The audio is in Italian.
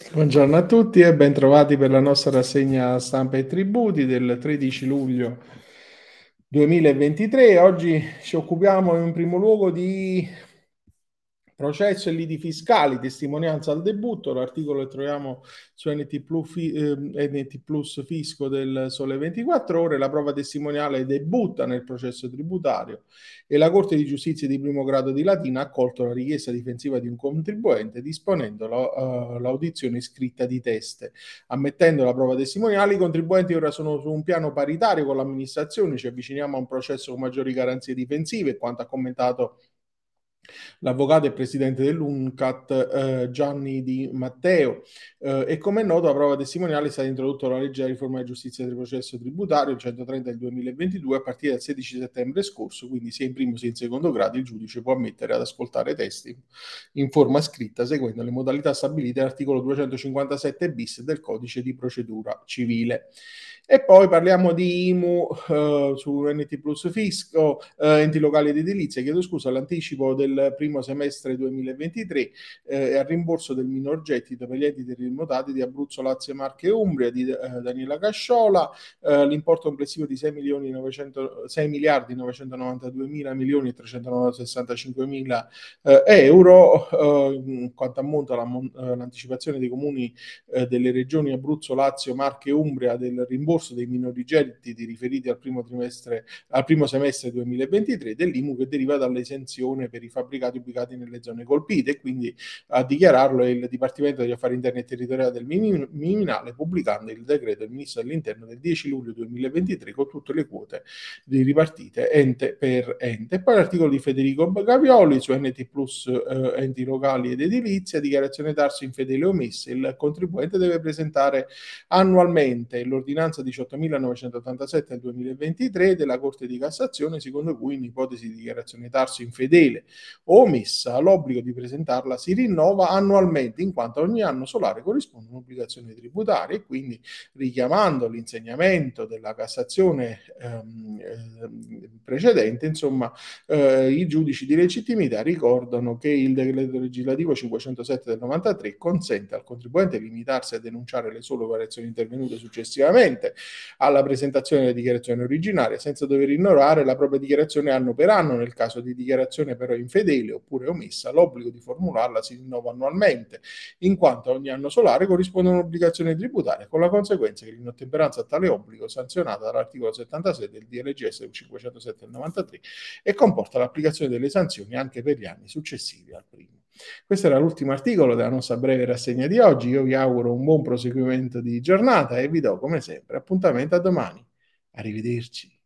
Buongiorno a tutti e ben trovati per la nostra rassegna stampa e tributi del 13 luglio 2023. Oggi ci occupiamo in primo luogo di processo e liti fiscali, testimonianza al debutto, l'articolo che troviamo su NT Plus, eh, NT Plus Fisco del Sole 24 Ore, la prova testimoniale debutta nel processo tributario e la Corte di Giustizia di primo grado di Latina ha accolto la richiesta difensiva di un contribuente disponendo la, uh, l'audizione scritta di teste. Ammettendo la prova testimoniale, i contribuenti ora sono su un piano paritario con l'amministrazione, ci avviciniamo a un processo con maggiori garanzie difensive, quanto ha commentato l'avvocato e presidente dell'UNCAT eh, Gianni Di Matteo. Eh, e come è noto a prova testimoniale è stata introdotta la legge di riforma della giustizia del processo tributario il 130 del 2022 a partire dal 16 settembre scorso quindi sia in primo sia in secondo grado il giudice può ammettere ad ascoltare testi in forma scritta seguendo le modalità stabilite all'articolo 257 bis del codice di procedura civile. E poi parliamo di IMU uh, su NT Plus Fisco, uh, enti locali ed edilizia, chiedo scusa, l'anticipo del primo semestre 2023 eh, e al rimborso del minor gettito per gli enti terremotati di Abruzzo, Lazio, Marche e Umbria di uh, Daniela Casciola, l'importo complessivo di 6, milioni 900, 6 miliardi 992 mila milioni e 365 mila euro, quanto ammonta la, l'anticipazione dei comuni delle regioni Abruzzo, Lazio, Marche e Umbria del rimborso dei minori gettiti riferiti al primo, trimestre, al primo semestre 2023 dell'IMU che deriva dall'esenzione per i fabbricati ubicati nelle zone colpite e quindi a dichiararlo è il Dipartimento degli Affari Interni e Territoriali del Viminale pubblicando il decreto del Ministro dell'Interno del 10 luglio 2023 con tutte le quote ripartite ente per ente. E poi l'articolo di Federico Gavioli su NT Plus eh, enti locali ed edilizia, dichiarazione tarso infedele omesse, il contribuente deve presentare annualmente l'ordinanza di 18.987 del 2023 della Corte di Cassazione, secondo cui in ipotesi di dichiarazione tarso infedele o omessa l'obbligo di presentarla si rinnova annualmente, in quanto ogni anno solare corrisponde un'obbligazione tributaria e quindi richiamando l'insegnamento della Cassazione ehm, eh, precedente, insomma, eh, i giudici di legittimità ricordano che il decreto legislativo 507 del 93 consente al contribuente di limitarsi a denunciare le sole variazioni intervenute successivamente alla presentazione della dichiarazione originaria senza dover ignorare la propria dichiarazione anno per anno. Nel caso di dichiarazione però infedele oppure omessa, l'obbligo di formularla si rinnova annualmente, in quanto ogni anno solare corrisponde a un'obbligazione tributaria, con la conseguenza che l'inottemperanza a tale obbligo, sanzionata dall'articolo 76 del DLGS 507 del 93, e comporta l'applicazione delle sanzioni anche per gli anni successivi al primo. Questo era l'ultimo articolo della nostra breve rassegna di oggi. Io vi auguro un buon proseguimento di giornata e vi do come sempre appuntamento a domani. Arrivederci.